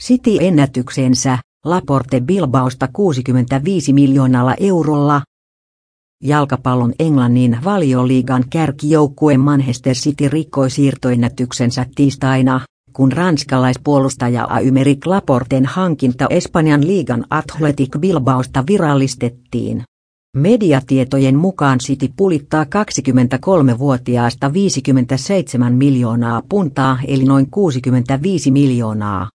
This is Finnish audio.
City-ennätyksensä, Laporte Bilbaosta 65 miljoonalla eurolla. Jalkapallon Englannin valioliigan kärkijoukkue Manchester City rikkoi siirtoennätyksensä tiistaina, kun ranskalaispuolustaja Aymeric Laporten hankinta Espanjan liigan Athletic Bilbaosta virallistettiin. Mediatietojen mukaan City pulittaa 23-vuotiaasta 57 miljoonaa puntaa eli noin 65 miljoonaa.